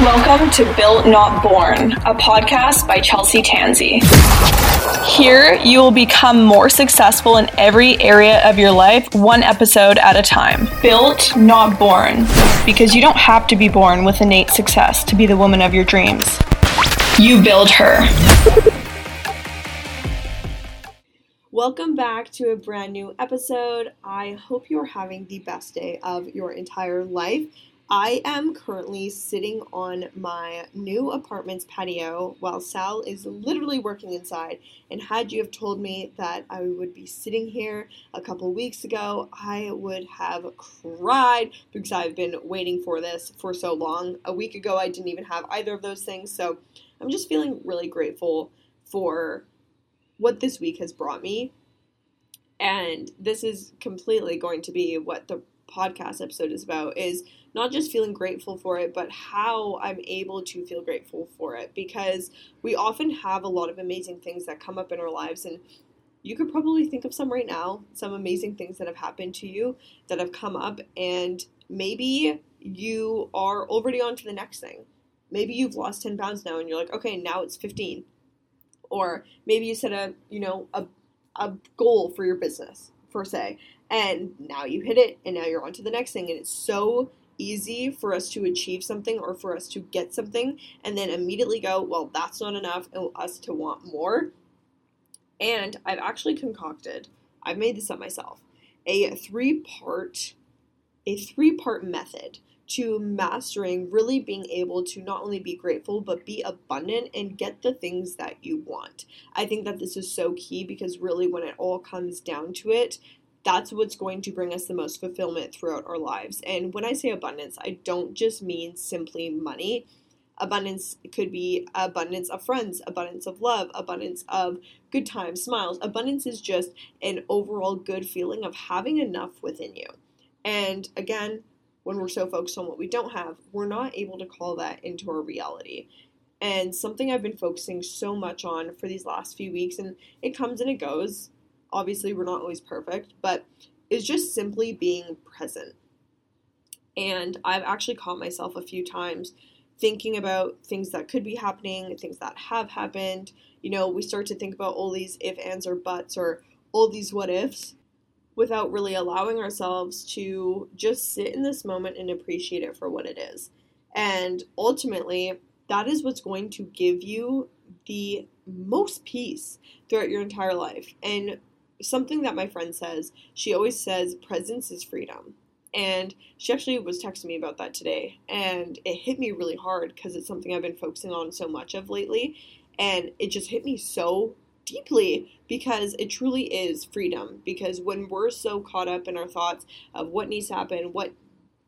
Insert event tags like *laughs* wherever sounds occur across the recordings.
Welcome to Built Not Born, a podcast by Chelsea Tansey. Here, you will become more successful in every area of your life, one episode at a time. Built Not Born, because you don't have to be born with innate success to be the woman of your dreams. You build her. Welcome back to a brand new episode. I hope you're having the best day of your entire life. I am currently sitting on my new apartment's patio while Sal is literally working inside. And had you have told me that I would be sitting here a couple weeks ago, I would have cried because I've been waiting for this for so long. A week ago, I didn't even have either of those things. So I'm just feeling really grateful for what this week has brought me. And this is completely going to be what the podcast episode is about is not just feeling grateful for it, but how I'm able to feel grateful for it because we often have a lot of amazing things that come up in our lives and you could probably think of some right now, some amazing things that have happened to you that have come up and maybe you are already on to the next thing. Maybe you've lost 10 pounds now and you're like, okay, now it's 15. Or maybe you set a, you know, a, a goal for your business, per se, and now you hit it and now you're on to the next thing. And it's so easy for us to achieve something or for us to get something and then immediately go, well, that's not enough, and us to want more. And I've actually concocted, I've made this up myself, a three part, a three part method to mastering really being able to not only be grateful but be abundant and get the things that you want. I think that this is so key because really when it all comes down to it, that's what's going to bring us the most fulfillment throughout our lives. And when I say abundance, I don't just mean simply money. Abundance could be abundance of friends, abundance of love, abundance of good times, smiles. Abundance is just an overall good feeling of having enough within you. And again, when we're so focused on what we don't have, we're not able to call that into our reality. And something I've been focusing so much on for these last few weeks, and it comes and it goes, obviously we're not always perfect, but is just simply being present. And I've actually caught myself a few times thinking about things that could be happening, things that have happened. You know, we start to think about all these if, ands, or buts, or all these what ifs without really allowing ourselves to just sit in this moment and appreciate it for what it is. And ultimately, that is what's going to give you the most peace throughout your entire life. And something that my friend says. She always says presence is freedom. And she actually was texting me about that today. And it hit me really hard because it's something I've been focusing on so much of lately. And it just hit me so deeply because it truly is freedom. Because when we're so caught up in our thoughts of what needs to happen, what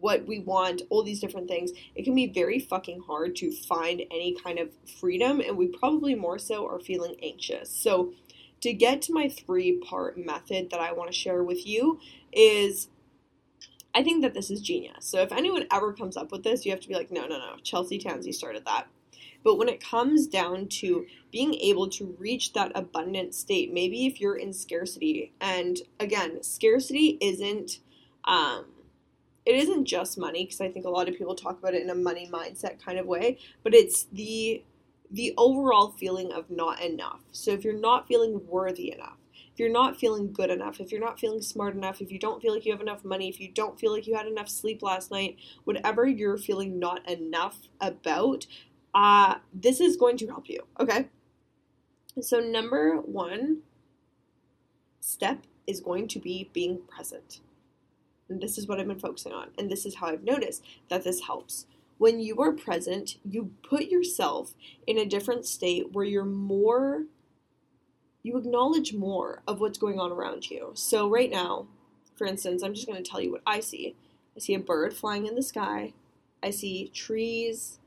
what we want, all these different things, it can be very fucking hard to find any kind of freedom, and we probably more so are feeling anxious. So, to get to my three part method that I want to share with you is I think that this is genius. So if anyone ever comes up with this, you have to be like, no, no, no, Chelsea Tansey started that. But when it comes down to being able to reach that abundant state, maybe if you're in scarcity, and again, scarcity isn't um, it isn't just money because I think a lot of people talk about it in a money mindset kind of way, but it's the the overall feeling of not enough. So if you're not feeling worthy enough, if you're not feeling good enough, if you're not feeling smart enough, if you don't feel like you have enough money, if you don't feel like you had enough sleep last night, whatever you're feeling not enough about, uh, this is going to help you. Okay. So, number one step is going to be being present. And this is what I've been focusing on. And this is how I've noticed that this helps when you are present, you put yourself in a different state where you're more, you acknowledge more of what's going on around you. So, right now, for instance, I'm just going to tell you what I see. I see a bird flying in the sky, I see trees,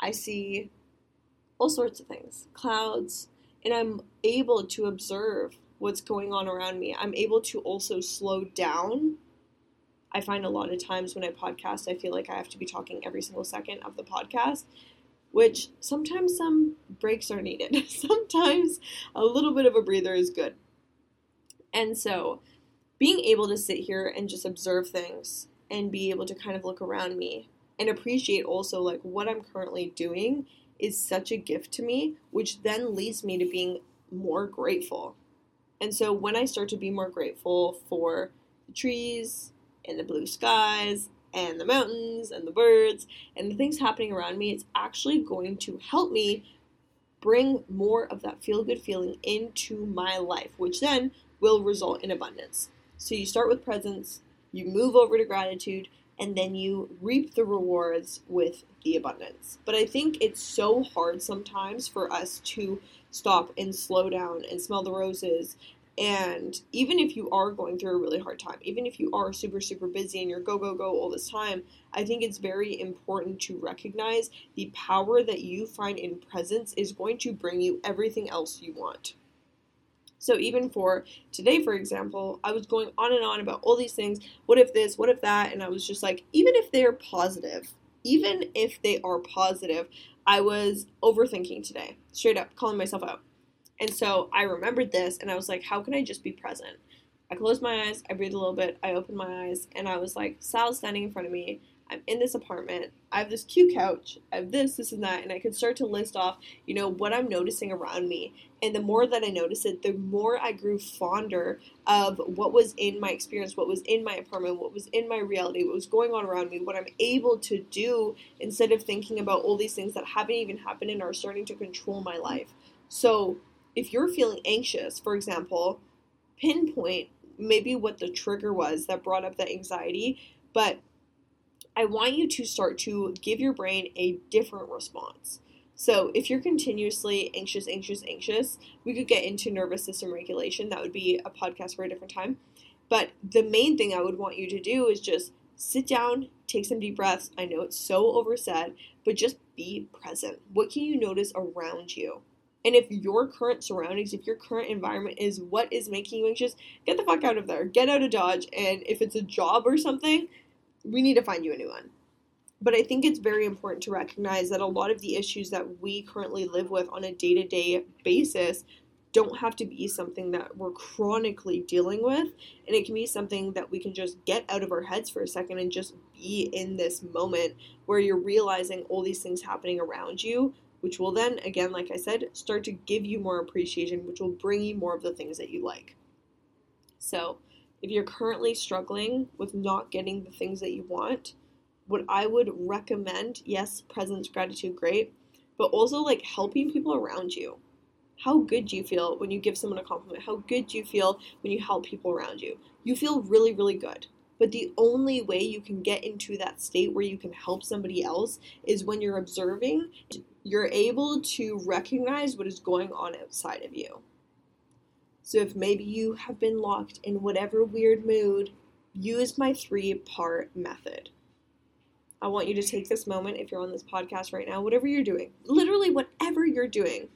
I see all sorts of things, clouds, and I'm able to observe what's going on around me. I'm able to also slow down I find a lot of times when I podcast, I feel like I have to be talking every single second of the podcast, which sometimes some breaks are needed. *laughs* sometimes a little bit of a breather is good. And so, being able to sit here and just observe things and be able to kind of look around me and appreciate also like what I'm currently doing is such a gift to me, which then leads me to being more grateful. And so when I start to be more grateful for the trees and the blue skies and the mountains and the birds and the things happening around me, it's actually going to help me bring more of that feel good feeling into my life, which then will result in abundance. So you start with presence, you move over to gratitude, and then you reap the rewards with the abundance. But I think it's so hard sometimes for us to stop and slow down and smell the roses. And even if you are going through a really hard time, even if you are super, super busy and you're go, go, go all this time, I think it's very important to recognize the power that you find in presence is going to bring you everything else you want. So even for today, for example, I was going on and on about all these things. What if this? What if that? And I was just like, even if they're positive, even if they are positive, I was overthinking today, straight up calling myself out. And so I remembered this and I was like, how can I just be present? I closed my eyes, I breathed a little bit, I opened my eyes, and I was like, Sal's standing in front of me. I'm in this apartment. I have this cute couch. I have this, this, and that. And I could start to list off, you know, what I'm noticing around me. And the more that I noticed it, the more I grew fonder of what was in my experience, what was in my apartment, what was in my reality, what was going on around me, what I'm able to do instead of thinking about all these things that haven't even happened and are starting to control my life. So if you're feeling anxious, for example, pinpoint maybe what the trigger was that brought up that anxiety, but I want you to start to give your brain a different response. So, if you're continuously anxious, anxious, anxious, we could get into nervous system regulation. That would be a podcast for a different time. But the main thing I would want you to do is just sit down, take some deep breaths. I know it's so oversaid, but just be present. What can you notice around you? And if your current surroundings, if your current environment is what is making you anxious, get the fuck out of there. Get out of Dodge. And if it's a job or something, we need to find you a new one. But I think it's very important to recognize that a lot of the issues that we currently live with on a day to day basis don't have to be something that we're chronically dealing with. And it can be something that we can just get out of our heads for a second and just be in this moment where you're realizing all these things happening around you, which will then, again, like I said, start to give you more appreciation, which will bring you more of the things that you like. So, if you're currently struggling with not getting the things that you want, what I would recommend, yes, presence, gratitude, great, but also like helping people around you. How good do you feel when you give someone a compliment? How good do you feel when you help people around you? You feel really, really good. But the only way you can get into that state where you can help somebody else is when you're observing, you're able to recognize what is going on outside of you. So if maybe you have been locked in whatever weird mood, use my three part method. I want you to take this moment, if you're on this podcast right now, whatever you're doing, literally whatever you're doing,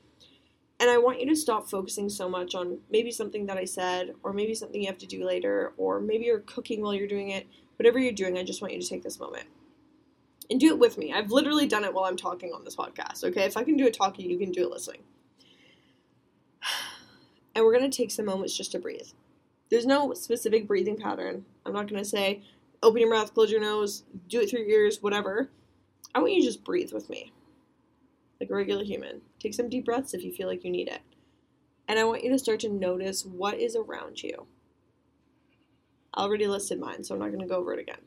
and I want you to stop focusing so much on maybe something that I said, or maybe something you have to do later, or maybe you're cooking while you're doing it. Whatever you're doing, I just want you to take this moment and do it with me. I've literally done it while I'm talking on this podcast, okay? If I can do it talking, you can do it listening. *sighs* And we're to take some moments just to breathe. There's no specific breathing pattern. I'm not to say, open your mouth, close your nose, do it through your ears, whatever. I want you to just breathe with me, like a regular human. Take some deep breaths if you feel like you need it. And I want you to start to notice what is around you. I already listed mine, so I'm not going to go over it again.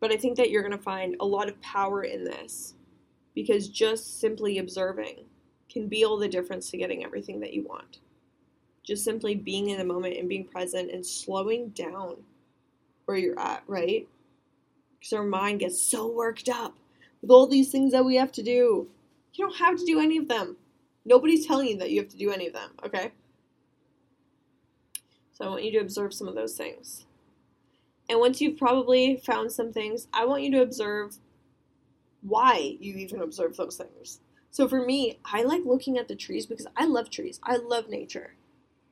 But I think that you're going to find a lot of power in this because just simply observing can be all the difference to getting everything that you want. Just simply being in the moment and being present and slowing down where you're at, right? Because our mind gets so worked up with all these things that we have to do. You don't have to do any of them. Nobody's telling you that you have to do any of them, okay? So I want you to observe some of those things. And once you've probably found some things, I want you to observe why you even observe those things. So for me, I like looking at the trees because I love trees. I love nature.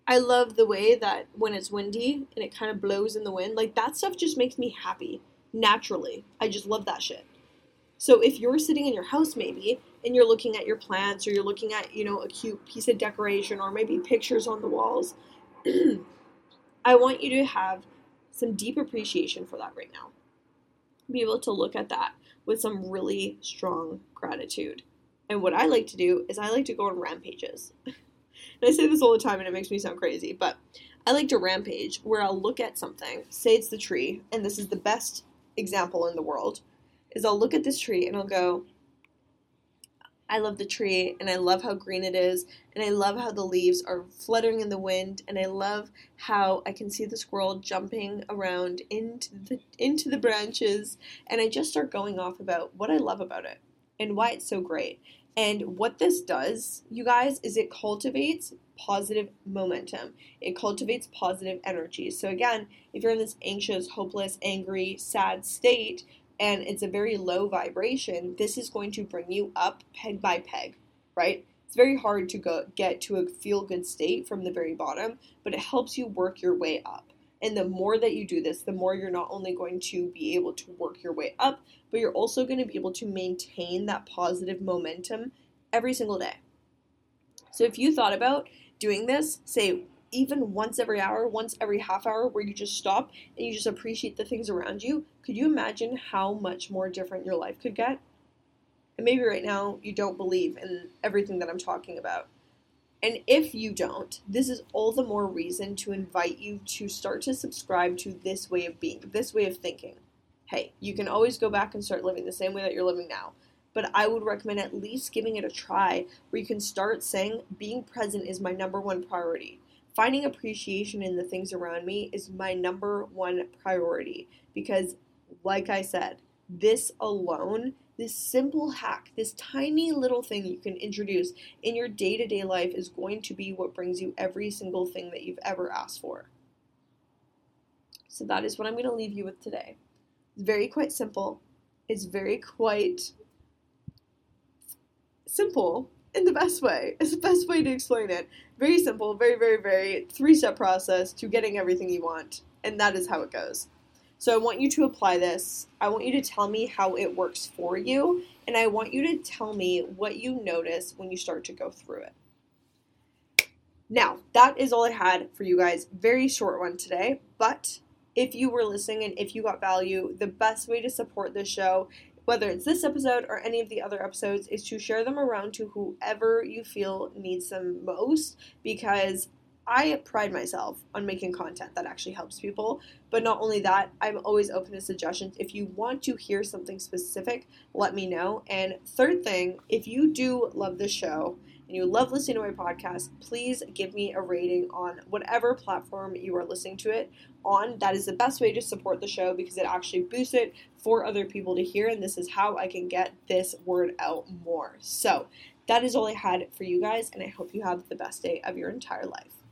I love the way that when it's windy and it kind of blows in the wind, like that stuff just makes me happy naturally. I just love that shit. So if you're sitting in your house maybe and you're looking at your plants or you're looking at, you know, a cute piece of decoration or maybe pictures on the walls, *clears throat* I want you to have some deep appreciation for that right now. be able to look at that with some really strong gratitude. And what I like to do is I like to go on rampages. *laughs* and I say this all the time and it makes me sound crazy, but I like to rampage where I'll look at something, say it's the tree, and this is the best example in the world, is I'll look at this tree and I'll go, I love the tree and I love how green it is and I love how the leaves are fluttering in the wind and I love how I can see the squirrel jumping around into the into the branches and I just start going off about what I love about it and why it's so great. And what this does, you guys, is it cultivates positive momentum. It cultivates positive energy. So again, if you're in this anxious, hopeless, angry, sad state, and it's a very low vibration, this is going to bring you up peg by peg, right? It's very hard to go get to a feel good state from the very bottom, but it helps you work your way up. And the more that you do this, the more you're not only going to be able to work your way up, but you're also going to be able to maintain that positive momentum every single day. So if you thought about doing this, say even once every hour, once every half hour, where you just stop and you just appreciate the things around you, could you imagine how much more different your life could get? And maybe right now you don't believe in everything that I'm talking about. And if you don't, this is all the more reason to invite you to start to subscribe to this way of being, this way of thinking. Hey, you can always go back and start living the same way that you're living now. But I would recommend at least giving it a try where you can start saying being present is my number one priority finding appreciation in the things around me is my number one priority because, like I said, this alone, this simple hack, this tiny little thing you can introduce in your day to day life is going to be what brings you every single thing that you've ever asked for. So, that is what I'm going to leave you with today. It's very quite simple. It's very quite simple, in the best way. It's the best way to explain it. Very simple, very, very, very three step process to getting everything you want. And that is how it goes. So I want you to apply this. I want you to tell me how it works for you. And I want you to tell me what you notice when you start to go through it. Now, that is all I had for you guys. Very short one today, but if you were listening and if you got value, the best way to support this show whether it's this episode or any of the other episodes, is to share them around to whoever you feel needs them most because I pride myself on making content that actually helps people. But not only that, I'm always open to suggestions. If you want to hear something specific, let me know. And third thing, if you do love the show and you love listening to my podcast, please give me a rating on whatever platform you are listening to it on. That is the best way to support the show because it actually boosts it for other people to hear, and this is how I can get this word out more. So, that is all I had for you guys, and I hope you have the best day of your entire life.